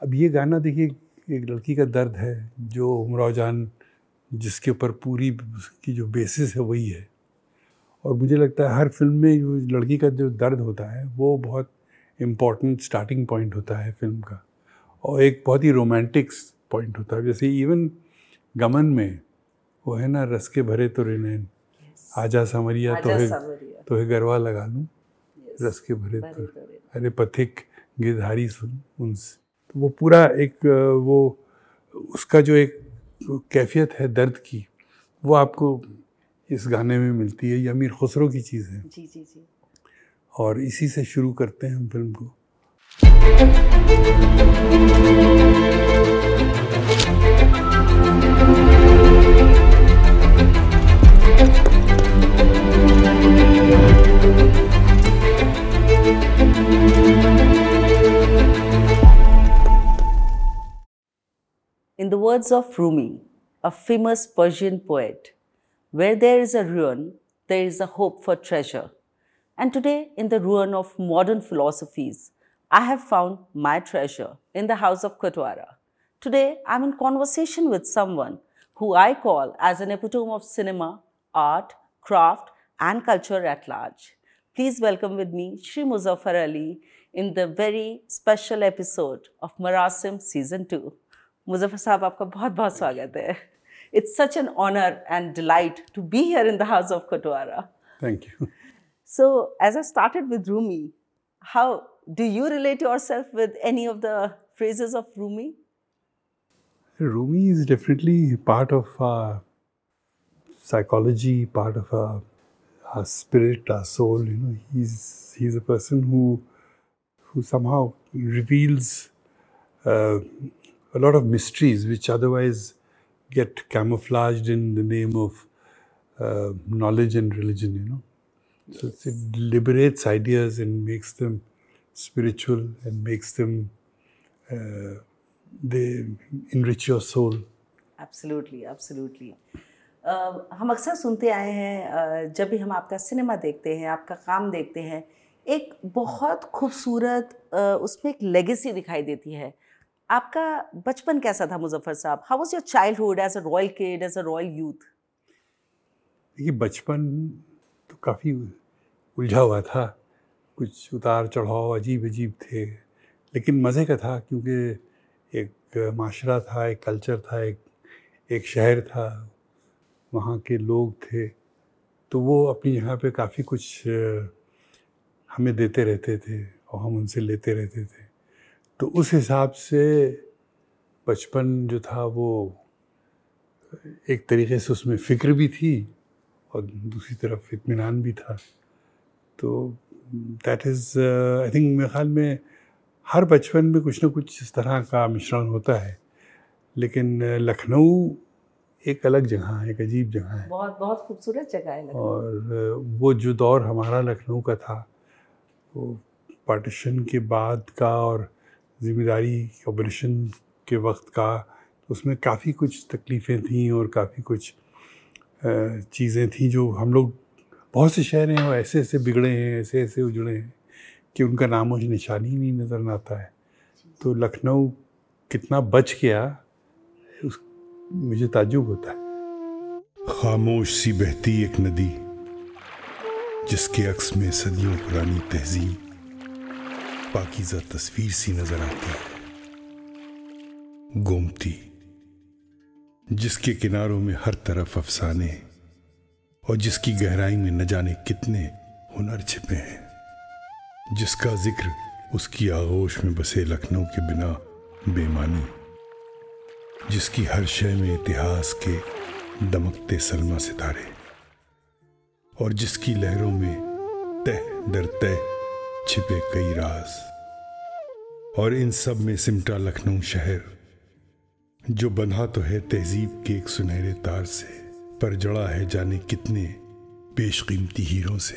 अब ये गाना देखिए एक लड़की का दर्द है जो उमराव जान जिसके ऊपर पूरी की जो बेसिस है वही है। और मुझे लगता है हर फ़िल्म में जो लड़की का जो दर्द होता है वो बहुत इंपॉर्टेंट स्टार्टिंग पॉइंट होता है फ़िल्म का। और एक बहुत ही रोमांटिक पॉइंट होता है। जैसे इवन गमन में वो है ना रस के भरे तो रिनैन आजा समरिया तो है तो है गरवा लगा लूँ। Yes. रस के भरे तो अरे पथिक गिरधारी सुन उनसे। तो वो पूरा एक वो उसका जो एक कैफियत है दर्द की वो आपको इस गाने में मिलती है ये अमीर खुसरो की चीज़ है। जी जी जी। और इसी से शुरू करते हैं हम फ़िल्म को। Words of Rumi, a famous Persian poet, where there is a ruin, there is a hope for treasure. And today, in the ruin of modern philosophies, I have found my treasure in the house of Kotwara. Today, I'm in conversation with someone who I call as an epitome of cinema, art, craft, and culture at large. Please welcome with me Shri Muzaffar Ali in the very special episode of Marasim Season 2. Muzaffar साहब आपका बहुत बहुत स्वागत है it's such an honour and delight to be here in the house of Katwara thank you so as I started with Rumi how do you relate yourself with any of the phrases of Rumi? Rumi is definitely part of our psychology, part of our, our spirit, our soul. You know, he's he's a person who who somehow reveals uh, a lot of mysteries which otherwise get camouflaged in the name of uh, knowledge and religion, you know. So yes. it liberates ideas and makes them spiritual and makes them, uh, they enrich your soul. Absolutely, absolutely. Uh, हम अक्सर सुनते आए हैं uh, जब भी हम आपका cinema देखते हैं आपका काम देखते हैं एक बहुत खूबसूरत uh, उसमें एक लेगेसी दिखाई देती है आपका बचपन कैसा था, मुजफ्फर साहब? How was your childhood as a royal kid as a royal youth देखिए, बचपन तो काफ़ी उलझा हुआ था। कुछ उतार चढ़ाव अजीब अजीब थे, लेकिन मज़े का था, क्योंकि एक माशरा था, एक कल्चर था, एक एक शहर था, वहाँ के लोग थे। तो वो अपनी जगह पे काफ़ी कुछ हमें देते रहते थे और हम उनसे लेते रहते थे। तो उस हिसाब से बचपन जो था वो एक तरीके से उसमें फ़िक्र भी थी और दूसरी तरफ़ इतमान भी था। तो दैट इज़ आई थिंक मेरे ख्याल में हर बचपन में कुछ ना कुछ इस तरह का मिश्रण होता है लेकिन लखनऊ एक अलग जगह है एक अजीब जगह है। बहुत बहुत खूबसूरत जगह है और uh, वो जो दौर हमारा लखनऊ का था वो पार्टीशन के बाद का और ज़िम्मेदारी ऑपरेशन के वक्त का तो उसमें काफ़ी कुछ तकलीफ़ें थी और काफ़ी कुछ चीज़ें थी जो हम लोग बहुत से शहर हैं वो ऐसे ऐसे बिगड़े हैं, ऐसे ऐसे उजड़े हैं कि उनका नामो निशान नहीं नज़र आता है। तो लखनऊ कितना बच गया, उस, मुझे ताजुब होता है। खामोश सी बहती एक नदी, जिसके अक्स में सदियों पुरानी तहजीब। पाकिजा तस्वीर सी नज़र आती है। गोमती, जिसके किनारों में हर तरफ़ अफसाने और जिसकी गहराई में न जाने कितने हुनर छिपे हैं, जिसका ज़िक्र उसकी आगोश में बसे लखनऊ के बिना बेमानी, जिसकी हर शय में इतिहास के दमकते सलमा सितारे और जिसकी लहरों में तह दर तह छिपे कई राज और इन सब में सिमटा लखनऊ शहर जो बंधा तो है तहजीब के एक सुनहरे तार से पर जड़ा है जाने कितने बेशकीमती हीरों से।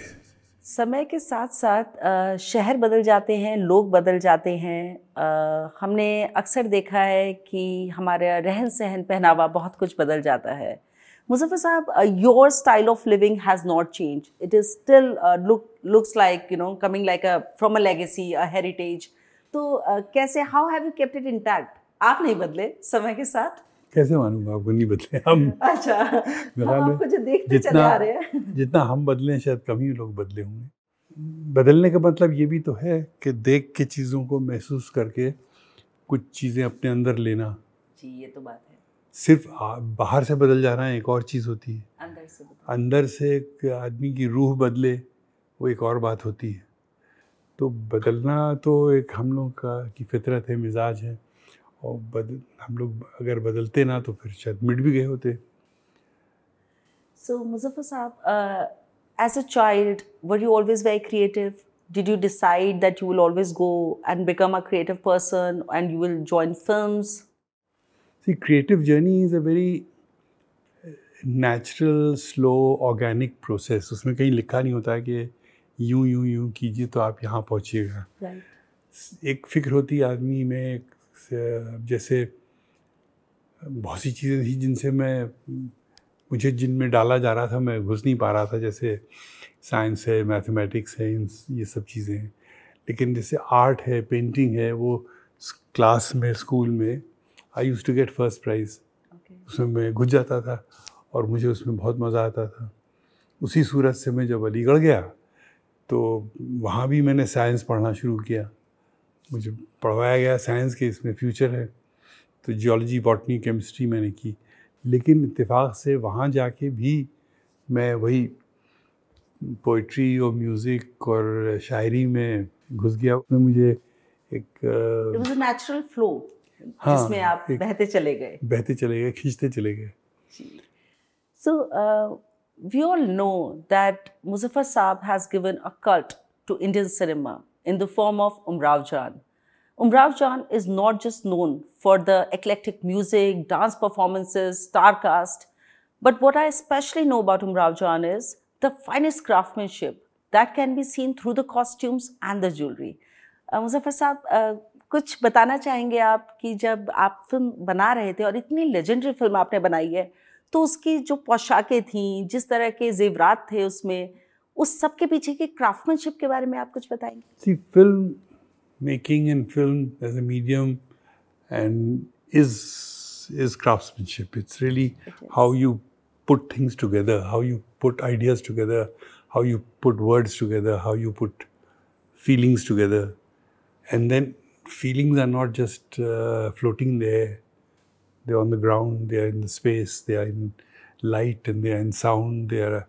समय के साथ साथ शहर बदल जाते हैं लोग बदल जाते हैं। हमने अक्सर देखा है कि हमारा रहन सहन पहनावा बहुत कुछ बदल जाता है। मुजफ्फर साहब your style of living not changed. It is still uh, look looks like you know coming like a from a legacy, a heritage. तो uh, कैसे how have you kept it intact आप नहीं बदले समय के साथ? कैसे मानूँगा? आपको नहीं बदले हम अच्छा हम आपको जो देखते चले जितना आ रहे हैं। जितना हम बदले शायद कम ही लोग बदले होंगे। बदलने का मतलब ये भी तो है कि देख के चीज़ों को महसूस करके कुछ चीज़ें अपने अंदर लेना। जी ये तो बात है। सिर्फ़ बाहर से बदल जाना एक और चीज़ होती है। अंदर से अंदर से एक आदमी की रूह बदले वो एक और बात होती है। तो बदलना तो एक हम लोग का की फितरत है मिजाज है और बदल हम लोग अगर बदलते ना तो फिर शायद मिट भी गए होते। सो मुजफ्फर साहब as a child were you always very creative did you decide that you will always go and become a creative person and you will join films see creative journey is a very natural slow organic process उसमें कहीं लिखा नहीं होता है कि यूँ यूँ यूँ कीजिए तो आप यहाँ पहुँचिएगा। Right. एक फ़िक्र होती आदमी में जैसे बहुत सी चीज़ें थी जिनसे मैं मुझे जिनमें डाला जा रहा था मैं घुस नहीं पा रहा था जैसे साइंस है मैथमेटिक्स है इन ये सब चीज़ें हैं। लेकिन जैसे आर्ट है पेंटिंग है वो क्लास में स्कूल में I used to get first prize. उसमें मैं घुस जाता था और मुझे उसमें बहुत मज़ा आता था। उसी सूरत से मैं जब अलीगढ़ गया तो वहाँ भी मैंने साइंस पढ़ना शुरू किया। मुझे पढ़वाया गया साइंस के इसमें फ्यूचर है। तो जियोलॉजी बॉटनी केमिस्ट्री मैंने की। लेकिन इत्तेफाक से वहाँ जाके भी मैं वही पोइट्री और म्यूज़िक और शायरी में घुस गया। उसमें मुझे एक natural flow हाँ, जिसमें आप बहते चले गए। बहते चले गए खींचते चले गए। सो So, uh, we all know that Muzaffar Saab has given a cult to Indian cinema in the form of Umrav Jan. Umrav Jan is not just known for the eclectic music, dance performances, star cast, but what I especially know about Umrav Jan is the finest craftsmanship that can be seen through the costumes and the jewelry. Uh, Muzaffar साहब uh, कुछ बताना चाहेंगे आप कि जब आप film बना रहे थे और इतनी लेजेंडरी फिल्म आपने बनाई है तो उसकी जो पोशाकें थी जिस तरह के जेवरात थे उसमें उस सब के पीछे के क्राफ्टमैनशिप के बारे में आप कुछ बताएँगे? See film making and film as a medium and is is craftsmanship it's really how you put things together how you put ideas together how you put words together how you put feelings together and then feelings are not just floating there They're on the ground. They are in the space. They are in light, and they are in sound. They are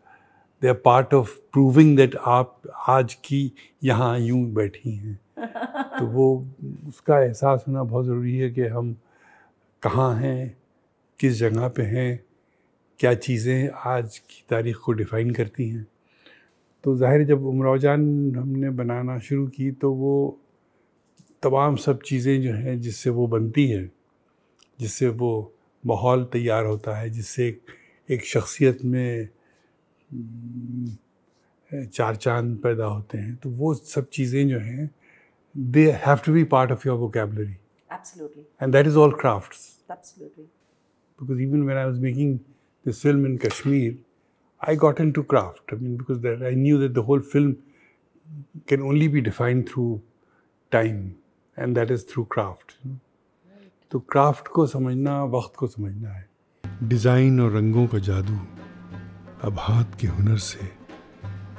they are part of proving that आप आज की यहाँ यूँ बैठी हैं तो वो उसका एहसास होना बहुत ज़रूरी है कि हम कहाँ हैं किस जगह पे हैं क्या चीज़ें आज की तारीख को डिफ़ाइन करती हैं तो ज़ाहिर जब उमराव जान हमने बनाना शुरू की तो वो तमाम सब चीज़ें जो हैं जिससे वो बनती है जिससे वो माहौल तैयार होता है जिससे एक, एक शख्सियत में चार चाँद पैदा होते हैं। तो वो सब चीज़ें जो हैं they have to be part of your वो vocabulary and that is all craft because even when I was making this film in Kashmir I got into craft I mean because that I knew that the whole film can only be defined through time and that is through craft तो craft को समझना वक्त को समझना है। Design और रंगों का जादू अब हाथ के हुनर से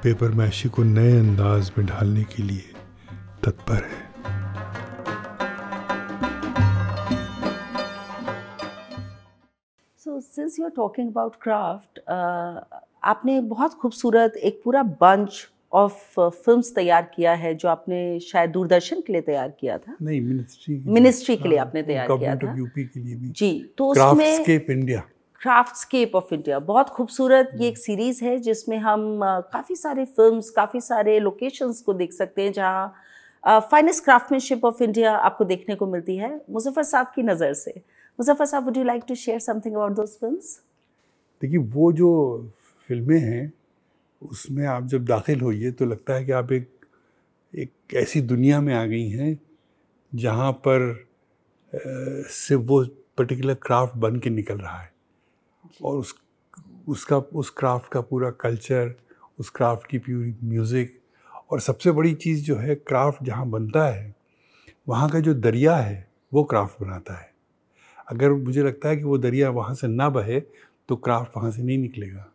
पेपर मैशी को नए अंदाज में ढालने के लिए तत्पर है। So since you are talking about craft uh, आपने बहुत खूबसूरत एक पूरा बंच ऑफ़ फिल्म्स तैयार किया है जो आपने शायद दूरदर्शन के लिए तैयार किया था? नहीं मिनिस्ट्री Ministry के लिए आपने तैयार किया था। यूपी के लिए भी। जी तो उसमें इंडिया क्राफ्टस्केप ऑफ़ इंडिया बहुत खूबसूरत ये एक सीरीज़ है जिसमें हम काफ़ी सारे फिल्म्स काफ़ी सारे लोकेशंस को देख सकते हैं जहाँ फाइनेस्ट क्राफ्टमैनशिप ऑफ़ इंडिया आपको देखने को मिलती है। मुजफ्फर साहब की नज़र से। मुजफ्फर साहब would you like to share something about those films देखिए वो जो फ़िल्में हैं उसमें आप जब दाखिल होइए तो लगता है कि आप एक एक ऐसी दुनिया में आ गई हैं जहाँ पर सिर्फ़ वो पर्टिकुलर क्राफ्ट बन के निकल रहा है। और उस उसका उस क्राफ्ट का पूरा कल्चर उस क्राफ्ट की पूरी म्यूज़िक और सबसे बड़ी चीज़ जो है क्राफ्ट जहाँ बनता है वहाँ का जो दरिया है वो क्राफ्ट बनाता है। अगर मुझे लगता है कि वो दरिया वहाँ से ना बहे तो क्राफ्ट वहाँ से नहीं निकलेगा।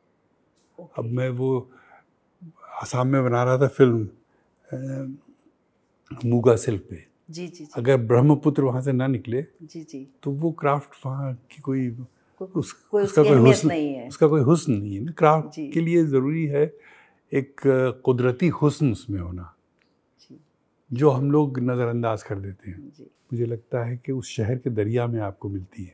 अब मैं वो आसाम में बना रहा था फ़िल्म मूगा सिल्क पे। जी जी जी। अगर ब्रह्मपुत्र वहाँ से ना निकले जी जी। तो वो क्राफ्ट वहाँ की कोई उस, कोई उसका कोई हुस्न नहीं है। उसका कोई हुस्न नहीं है ना। क्राफ्ट के लिए ज़रूरी है एक कुदरती हुस्न उसमें होना जो। हम लोग नज़रअंदाज कर देते हैं। मुझे लगता है कि उस शहर के दरिया में आपको मिलती है।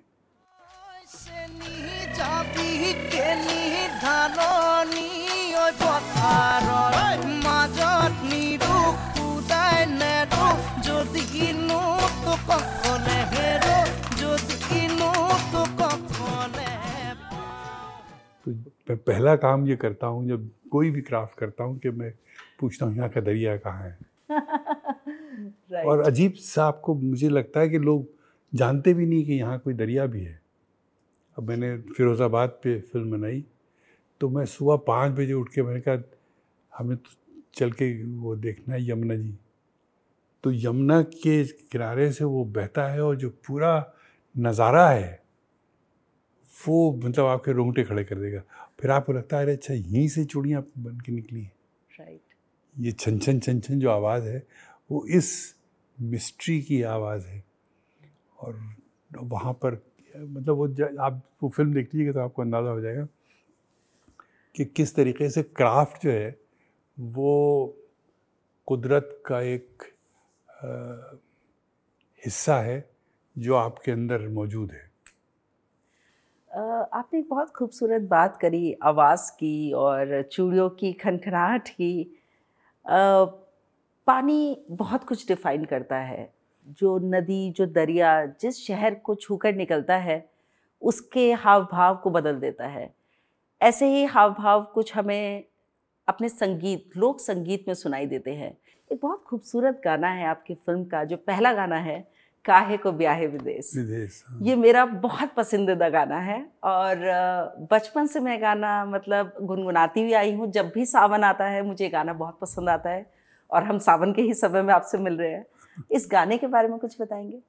ঐ পথাৰৰ মাজত নিৰুপ উদাই নেৰো যদি কিনো তোক অকলে হেৰো যদি কিনো তোক অকলে तो मैं पहला काम ये करता हूँ जब कोई भी क्राफ्ट करता हूँ कि मैं पूछता हूँ यहाँ का दरिया कहाँ है राइट और अजीब सा आपको मुझे लगता है कि लोग जानते भी नहीं कि यहाँ कोई दरिया भी है अब मैंने फिरोज़ाबाद पे फिल्म बनाई तो मैं सुबह पाँच बजे उठ के मैंने कहा हमें तो चल के वो देखना है यमुना जी। तो यमुना के किनारे से वो बहता है और जो पूरा नज़ारा है वो मतलब आपके रोंगटे खड़े कर देगा। फिर आपको लगता है अरे अच्छा यहीं से चूड़ियाँ बन के निकली हैं। राइट ये छन छन छन छन जो आवाज़ है वो इस मिस्ट्री की आवाज़ है। और वहाँ पर मतलब वो आप वो फ़िल्म देख लीजिएगा तो आपको अंदाज़ा हो जाएगा। कि किस तरीके से क्राफ्ट जो है वो कुदरत का एक अ, हिस्सा है जो आपके अंदर मौजूद है। आपने एक बहुत खूबसूरत बात करी आवाज़ की और चूड़ियों की खनखनाहट की। अ, पानी बहुत कुछ डिफाइन करता है। जो नदी जो दरिया जिस शहर को छूकर निकलता है उसके हाव भाव को बदल देता है। ऐसे ही हाव भाव कुछ हमें अपने संगीत लोक संगीत में सुनाई देते हैं। एक बहुत खूबसूरत गाना है आपकी फ़िल्म का जो पहला गाना है काहे को ब्याहे विदेश। विदेश हाँ। ये मेरा बहुत पसंदीदा गाना है और बचपन से मैं गाना मतलब गुनगुनाती भी आई हूँ। जब भी सावन आता है मुझे गाना बहुत पसंद आता है और हम सावन के ही समय में आपसे मिल रहे हैं। इस गाने के बारे में कुछ बताएँगे?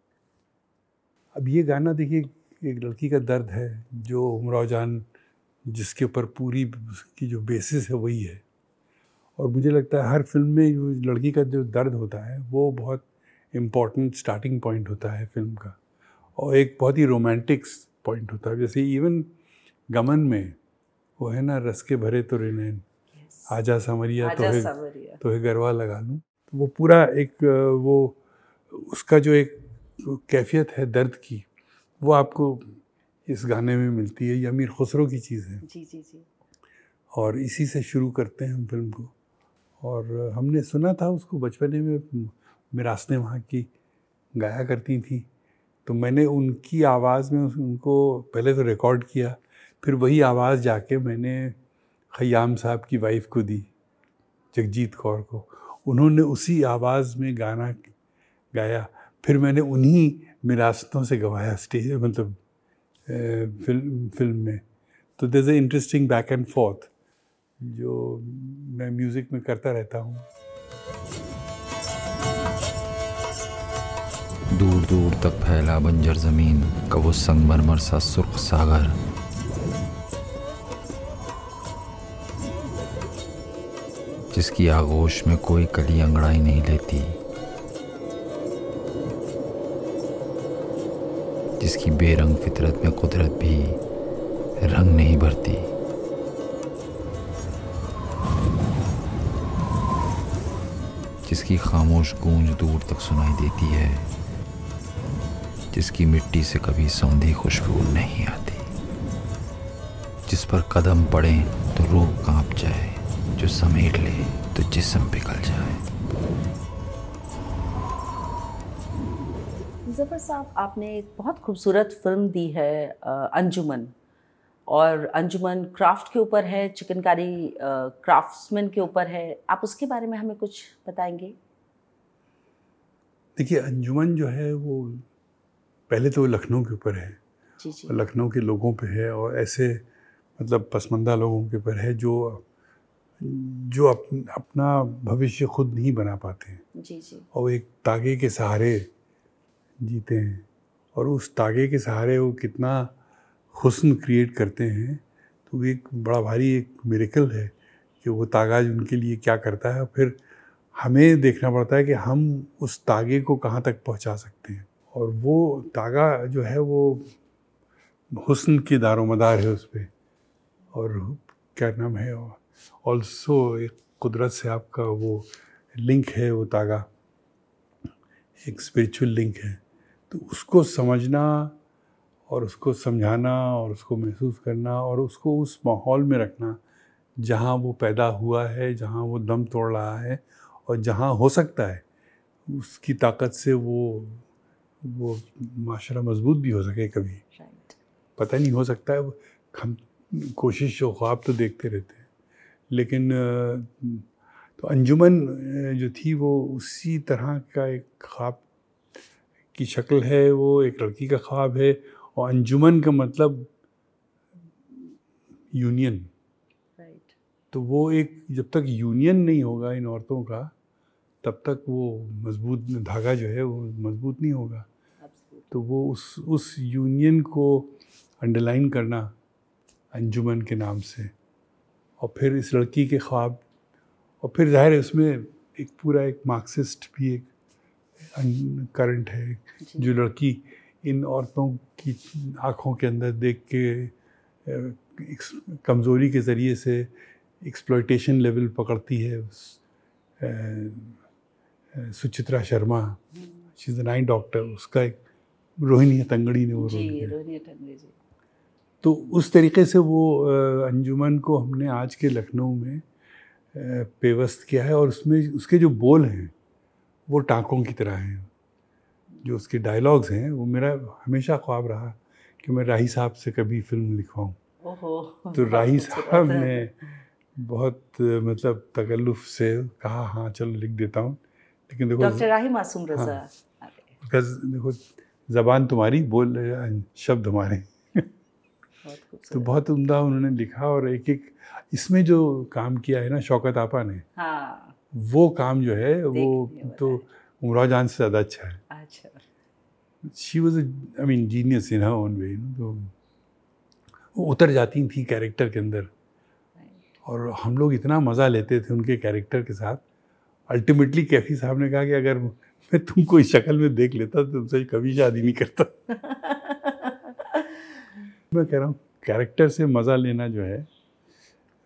अब ये गाना देखिए एक लड़की का दर्द है जो उमराव जान जिसके ऊपर पूरी की जो बेसिस है वही है। और मुझे लगता है हर फ़िल्म में जो लड़की का जो दर्द होता है वो बहुत इंपॉर्टेंट स्टार्टिंग पॉइंट होता है फ़िल्म का। और एक बहुत ही रोमांटिक पॉइंट होता है। जैसे इवन गमन में वो है ना रस के भरे तो रिनैन आजा समरिया तो है तो है गरवा लगा लूँ। तो वो पूरा एक वो उसका जो एक कैफियत है दर्द की वो आपको इस गाने में मिलती है ये अमीर खुसरो की चीज़ है। जी जी जी। और इसी से शुरू करते हैं हम फ़िल्म को। और हमने सुना था उसको बचपने में मिरासने वहाँ की गाया करती थी। तो मैंने उनकी आवाज़ में उनको पहले तो रिकॉर्ड किया फिर वही आवाज़ जाके मैंने खयाम साहब की वाइफ को दी जगजीत कौर को। उन्होंने उसी आवाज़ में गाना गाया फिर मैंने उन्हीं मिरासतों से गवाया स्टेज मतलब फ़िल्म फ़िल्म में। तो there a interesting back and forth जो मैं म्यूज़िक में करता रहता हूँ। दूर दूर तक फैला बंजर ज़मीन का वो संगमरमर सा सुर्ख सागर। जिसकी आगोश में कोई कली अंगड़ाई नहीं लेती। जिसकी बेरंग फितरत में कुदरत भी रंग नहीं भरती। जिसकी खामोश गूंज दूर तक सुनाई देती है, जिसकी मिट्टी से कभी सौंधी खुशबू नहीं आती। जिस पर कदम पड़े तो रूह काँप जाए, जो समेट ले तो जिसम पिघल जाए। जफ़र साहब आपने एक बहुत खूबसूरत फ़िल्म दी है अंजुमन। और अंजुमन क्राफ्ट के ऊपर है चिकनकारी क्राफ्ट्समैन के ऊपर है। आप उसके बारे में हमें कुछ बताएँगे? देखिए अंजुमन जो है वो पहले तो लखनऊ के ऊपर है। लखनऊ के लोगों पे है और ऐसे मतलब पसमंदा लोगों के ऊपर है जो जो अप, अपना भविष्य खुद नहीं बना पाते हैं। जी जी। और एक तागे के सहारे जीते हैं। और उस तागे के सहारे वो कितना हुस्न क्रिएट करते हैं। तो एक बड़ा भारी एक मेरेकल है कि वो तागा उनके लिए क्या करता है। और फिर हमें देखना पड़ता है कि हम उस तागे को कहाँ तक पहुँचा सकते हैं। और वो तागा जो है वो हुस्न की दारोमदार है उस पर और क्या नाम है? ऑल्सो एक कुदरत से आपका वो लिंक है वो तागा एक स्पिरिचुअल लिंक है। तो उसको समझना और उसको समझाना और उसको महसूस करना और उसको उस माहौल में रखना जहाँ वो पैदा हुआ है जहाँ वो दम तोड़ रहा है और जहाँ हो सकता है उसकी ताकत से वो वो माशरा मज़बूत भी हो सके कभी। राइट पता नहीं हो सकता है हम कोशिश और ख्वाब तो देखते रहते हैं। लेकिन तो अंजुमन जो थी वो उसी तरह का एक ख्वाब की शक्ल है वो एक लड़की का ख्वाब है और अंजुमन का मतलब यूनियन राइट तो वो एक जब तक यूनियन नहीं होगा इन औरतों का तब तक वो मज़बूत धागा जो है वो मज़बूत नहीं होगा। तो वो उस उस यूनियन को अंडरलाइन करना अंजुमन के नाम से। और फिर इस लड़की के ख्वाब और फिर ज़ाहिर है उसमें एक पूरा एक मार्क्सिस्ट भी एक करंट है। जो। लड़की इन औरतों की आँखों के अंदर देख के कमज़ोरी के ज़रिए से एक्सप्लॉयटेशन लेवल पकड़ती है उस Suchitra Sharma. She is nine doctor उसका एक रोहिणी हतंगड़ी ने वो रोल तो उस तरीके से वो अंजुमन को हमने आज के लखनऊ में पेवस्त किया है और उसमें उसके जो बोल हैं वो टाँकों की तरह हैं। जो उसके डायलॉग्स हैं वो मेरा हमेशा ख्वाब रहा कि मैं राही साहब से कभी फ़िल्म लिखवाऊँ। तो राही साहब। ने बहुत मतलब तकल्लुफ़ से कहा हाँ चलो लिख देता हूँ। लेकिन देखो डॉक्टर राही मासूम रजा। हाँ। उसका देखो ज़बान तुम्हारी बोल शब्द हमारे। तो बहुत उम्दा उन्होंने लिखा और एक एक इसमें जो काम किया है ना शौकत आपा ने। हाँ। वो काम जो है वो तो उमराव जान से ज़्यादा अच्छा है। अच्छा। She was I mean genius in own way तो वो उतर जाती थी कैरेक्टर के अंदर। और हम लोग इतना मज़ा लेते थे उनके कैरेक्टर के साथ। अल्टीमेटली कैफी साहब ने कहा कि अगर मैं तुमको इस शक्ल में देख लेता तो तुमसे कभी शादी नहीं करता। मैं कह रहा हूँ कैरेक्टर से मज़ा लेना जो है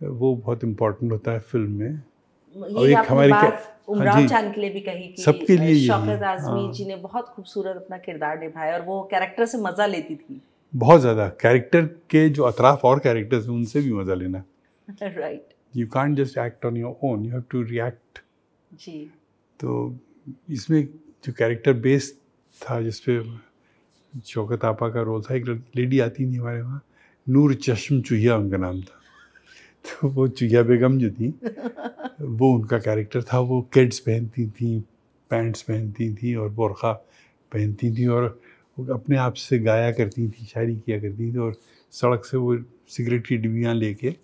वो बहुत इम्पोर्टेंट होता है फ़िल्म में। और ये एक हमारी हाँ उमराव चाँद के लिए भी कही कि सबके लिए शौकत आजमी हाँ। जी ने बहुत खूबसूरत अपना किरदार निभाया और वो कैरेक्टर से मज़ा लेती थी। बहुत ज़्यादा। कैरेक्टर के जो अतराफ और कैरेक्टर्स हैं उनसे भी मज़ा लेना। Right you can't just act on your own you have to react जी। तो इसमें जो कैरेक्टर बेस था जिसपे शौकत आपा का रोल था एक लेडी आती थी हमारे वहाँ नूर चश्म चुहिया उनका नाम था। तो वो चुहिया बेगम जो थी वो उनका कैरेक्टर था। वो किड्स पहनती थी पैंट्स पहनती थी और बुरखा पहनती थी और अपने आप से गाया करती थी शायरी किया करती थी और सड़क से वो सिगरेट की डिबियाँ लेके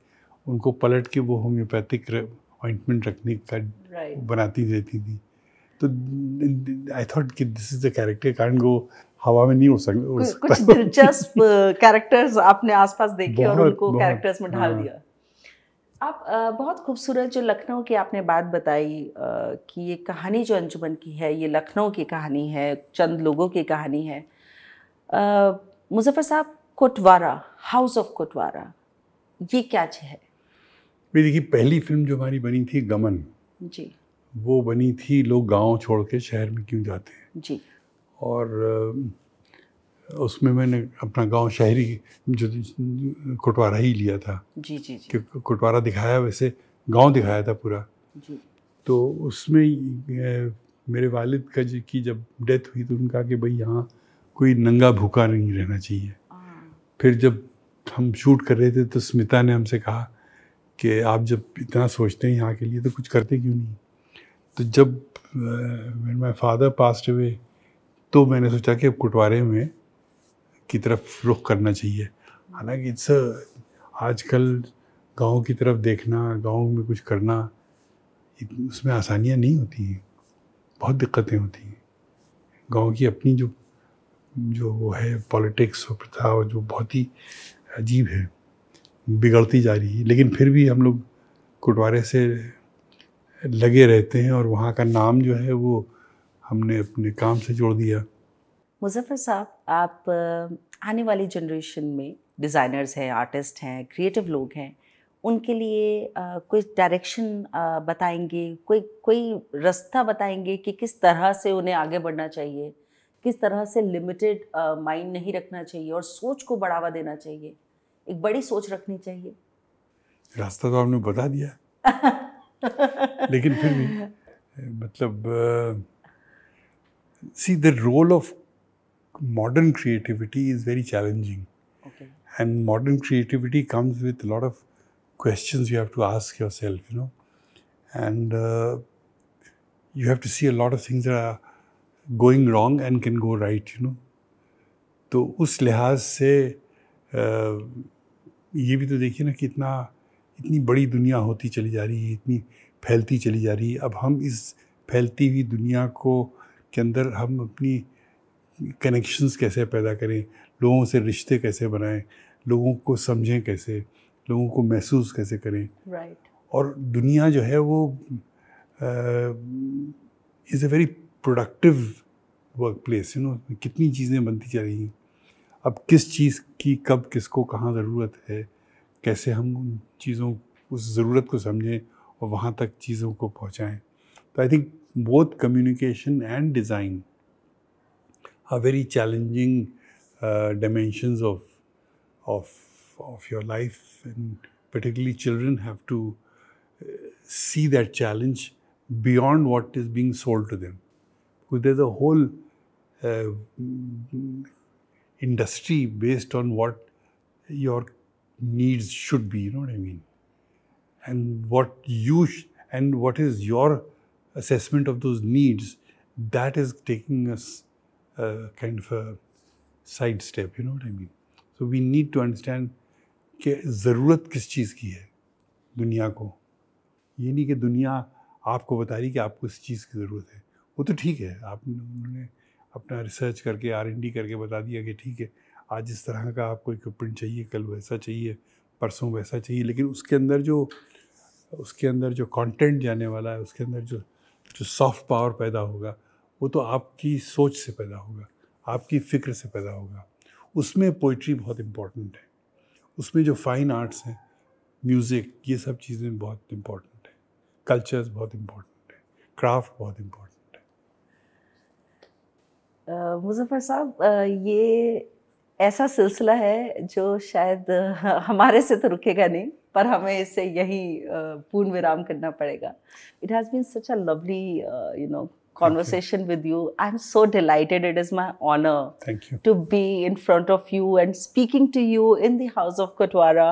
उनको पलट के वो होम्योपैथिक अपॉइंटमेंट रखने का राइट बनाती रहती थी। तो आई थॉट कि this is the character can't go हवा में नहीं कुछ सकता। कुछ दिलचस्प कैरेक्टर्स आपने आसपास देखे और उनको कैरेक्टर्स में ढाल हाँ। दिया। आप बहुत खूबसूरत जो लखनऊ की आपने बात बताई कि ये कहानी जो अंजुमन की है ये लखनऊ की कहानी है चंद लोगों की कहानी है। मुजफ्फर साहब कोटवारा हाउस ऑफ़ कोटवारा ये क्या चीज़ है? मेरी देखिए पहली फ़िल्म जो हमारी बनी थी गमन जी। वो बनी थी लोग गाँव छोड़ के शहर में क्यों जाते हैं? जी। और उसमें मैंने अपना गाँव शहरी जो कुटवारा ही लिया था। जी जी जी। कि कोटवारा दिखाया वैसे गाँव दिखाया था पूरा। जी। तो उसमें मेरे वालिद का जी की जब डेथ हुई तो उन्होंने कहा कि भाई यहाँ कोई नंगा भूखा नहीं रहना चाहिए। हाँ, फिर जब हम शूट कर रहे थे तो स्मिता ने हमसे कहा कि आप जब इतना सोचते हैं यहाँ के लिए तो कुछ करते क्यों नहीं? तो जब माय फादर पास्ट हुए तो मैंने सोचा कि अब कुटवारे में की तरफ़ रुख करना चाहिए। हालाँकि इट्स आजकल गाँव की तरफ़ देखना, गाँव में कुछ करना उसमें आसानियाँ नहीं होती हैं। बहुत दिक्कतें होती हैं। गाँव की अपनी जो जो वो है पॉलिटिक्स और प्रथा और जो बहुत ही अजीब है, बिगड़ती जा रही है। लेकिन फिर भी हम लोग कुटवारे से लगे रहते हैं और वहाँ का नाम जो है वो हमने अपने काम से जोड़ दिया। मुजफ्फर साहब आप आने वाली जनरेशन में डिज़ाइनर्स हैं आर्टिस्ट हैं क्रिएटिव लोग हैं उनके लिए कोई डायरेक्शन बताएँगे? कोई कोई रास्ता बताएँगे कि किस तरह से उन्हें आगे बढ़ना चाहिए? किस तरह से लिमिटेड माइंड नहीं रखना चाहिए और सोच को बढ़ावा देना चाहिए? एक बड़ी सोच रखनी चाहिए। रास्ता तो आपने बता दिया। लेकिन फिर भी मतलब see the role of modern creativity is very challenging okay and modern creativity comes with a lot of questions you have to ask yourself you know and uh, you have to see a lot of things that are going wrong and can go right you know तो उस लिहाज से uh, ये भी तो देखिए ना कि इतना इतनी बड़ी दुनिया होती चली जा रही है इतनी फैलती चली जा रही है अब हम इस फैलती हुई दुनिया को के अंदर हम अपनी कनेक्शंस कैसे पैदा करें? लोगों से रिश्ते कैसे बनाएँ? लोगों को समझें कैसे? लोगों को महसूस कैसे करें? राइट और दुनिया जो है वो is a very productive work place you know कितनी चीज़ें बनती जा रही हैं। अब किस चीज़ की कब किसको कहाँ ज़रूरत है? कैसे हम उन चीज़ों उस ज़रूरत को समझें और वहाँ तक चीज़ों को पहुँचाएँ? तो I think both communication and design are very challenging uh, dimensions of of of your life, and particularly children have to uh, see that challenge beyond what is being sold to them, because there's a whole uh, industry based on what your needs should be. You know what I mean? And what you sh- and what is your assessment of those needs that is taking us kind of a sidestep, you know what I mean? So we need to understand कि ज़रूरत किस चीज़ की है दुनिया को ये नहीं कि दुनिया आपको बता रही कि आपको इस चीज़ की ज़रूरत है वो तो ठीक है आप उन्होंने अपना रिसर्च करके आर एन डी करके बता दिया कि ठीक है आज इस तरह का आपको इक्विपमेंट चाहिए कल वैसा चाहिए परसों वैसा चाहिए लेकिन उसके अंदर जो उसके अंदर जो कंटेंट जाने वाला है उसके अंदर जो जो सॉफ्ट पावर पैदा होगा वो तो आपकी सोच से पैदा होगा, आपकी फ़िक्र से पैदा होगा। उसमें पोइट्री बहुत इम्पोर्टेंट है। उसमें जो फाइन आर्ट्स हैं म्यूज़िक ये सब चीज़ें बहुत इम्पोर्टेंट है। कल्चर्स बहुत इम्पोर्टेंट है। क्राफ्ट बहुत इम्पोर्टेंट है। मुजफ्फर साहब ये ऐसा सिलसिला है जो शायद हमारे से तो रुकेगा नहीं, पर हमें इसे यही पूर्ण विराम करना पड़ेगा। It has been such a lovely you know conversation with you i'm so delighted it is my honor thank you to be in front of you and speaking to you in the house of Kotwara.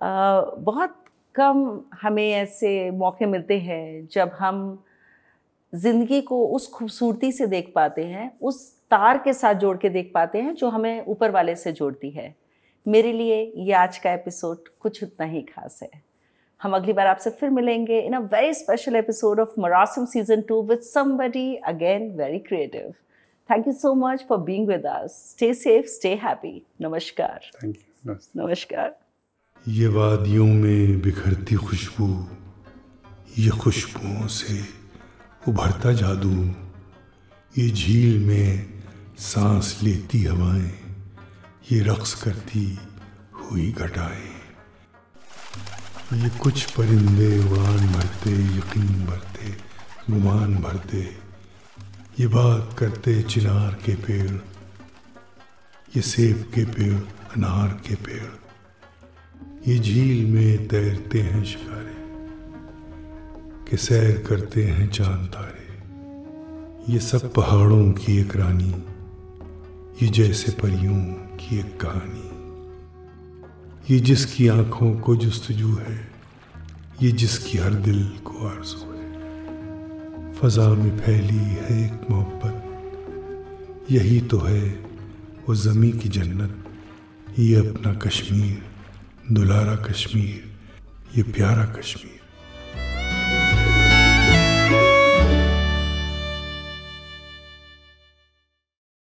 Uh, बहुत कम हमें ऐसे मौके मिलते हैं जब हम ज़िंदगी को उस खूबसूरती से देख पाते हैं उस तार के साथ जोड़ के देख पाते हैं जो हमें ऊपर वाले से जोड़ती है मेरे लिए ये आज का एपिसोड कुछ उतना ही खास है हम अगली बार आपसे फिर मिलेंगे in a very special episode of Marasim season two with somebody again very creative thank you so much for being with us stay safe stay happy नमस्कार थैंक यू नमस्कार ये वादियों में बिखरती खुशबू ये खुशबुओं से उभरता जादू ये झील में सांस लेती हवाएँ ये रक्स करती हुई घटाएँ। ये कुछ परिंदे उड़ान भरते, यकीन भरते, गुमान भरते। ये बात करते चिनार के पेड़, ये सेब के पेड़, अनार के पेड़। ये झील में तैरते हैं शिकारे, के सैर करते हैं चाँद तारे। ये सब पहाड़ों की एक रानी, ये जैसे परियों की एक कहानी। ये जिसकी आँखों को जस्तजू है, ये जिसकी हर दिल को आरज़ू है। फजा में फैली है एक मोहब्बत, यही तो है वो ज़मी की जन्नत। ये अपना कश्मीर, दुलारा कश्मीर, ये प्यारा कश्मीर।